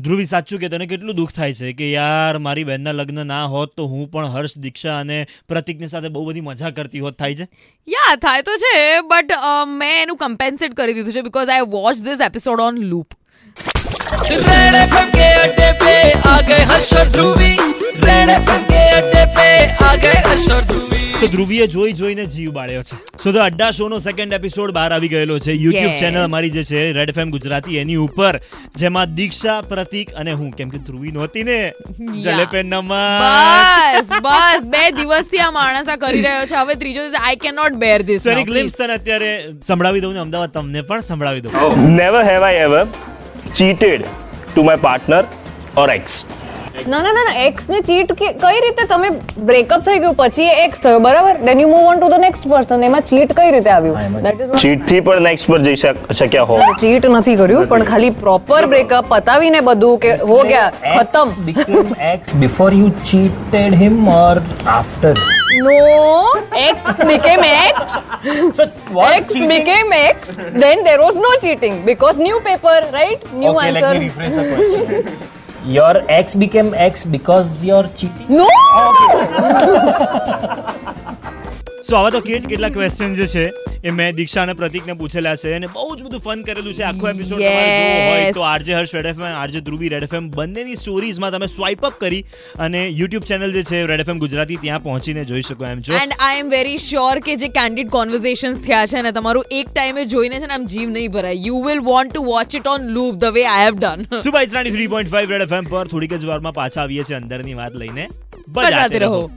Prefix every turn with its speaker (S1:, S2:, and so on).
S1: ધ્રુવી સાચું કે તને કેટલું દુઃખ થાય છે કે યાર મારી બહેનના લગ્ન ના હોત તો હું પણ હર્ષ દીક્ષા અને પ્રતિકની સાથે બહુ બધી મજા કરતી હોત. થાય છે?
S2: યા થાય તો છે બટ મેં એનું કમ્પેન્સેટ કરી દીધું છે because I
S3: watch this episode on loop red FM અડ્ડે પે આ ગયે હર્ષ ધ્રુવી. રેડ એફએમ અડ્ડે પે આ ગયે હર્ષ
S1: તો ધ્રુવીએ જોઈ જોઈને જીવ બાળ્યો છે. સો તો અડ્ડા શો નો સેકન્ડ એપિસોડ બહાર આવી ગયેલો છે. યુટ્યુબ ચેનલ અમારી જે છે રેડ ફેમ ગુજરાતી એની ઉપર જેમાં દીક્ષા પ્રતિક અને હું. કેમ કે ધ્રુવી નહોતી ને? જલેપે
S2: બસ બસ બે દિવસથી આ માણસ આ કરી રહ્યો છે. હવે ત્રીજો દિવસ I can not bear
S1: this sorry glimpse તને અત્યારે સંભળાવી દઉં ને અમદાવાદ તમને પણ સંભળાવી દઉં.
S4: Never have I ever cheated to my partner or ex.
S5: ના ના ના એક્સ ને ચીટ કઈ રીતે તમે બ્રેકઅપ થઈ ગયું પછી એક્સ થયો બરાબર then you move on to the next person એમાં ચીટ કઈ રીતે આવ્યું દેટ ઇઝ
S4: ચીટ થી પણ નેક્સ્ટ પર જઈ શક- શક્યા હો
S5: ચીટ નથી કર્યું પણ ખાલી પ્રોપર બ્રેકઅપ પતાવીને બધું કે હો ગયા ખતમ
S6: Ex became ex before you cheated him or after?
S5: No ex became ex
S6: So was
S5: ex
S6: cheating?
S5: became ex then there was no cheating because new paper right new
S6: okay, let me
S5: answer
S6: rephrase the question. Your ex became ex because you're cheating.
S5: no
S1: so આવા તો cat કેટલા question જે છે એ મેં દીક્ષા અને પ્રતિકને પૂછેલા છે અને બહુ જ બધું ફન કરેલું છે. આખો એપિસોડ તમારે જોવો હોય તો RJ Harsh red FM RJ Dhruvi red FM બંનેની સ્ટોરીઝમાં તમે સ્વાઇપ અપ કરી અને યુટ્યુબ ચેનલ જે છે રેડ એફએમ ગુજરાતી ત્યાં પહોંચીને જોઈ શકો એમ છો.
S2: And I am very sure કે જે કેન્ડિડ કોન્વર્ઝેશન્સ થયા છે ને તમારું એક ટાઈમે જોઈને છે ને આમ જીવ નહીં ભરાય. You will want to watch it on loop the way I have
S1: done super point five red FM પર થોડીક જ વારમાં પાછા આવીએ છીએ અંદરની વાત લઈને.
S2: બજાતે રહો.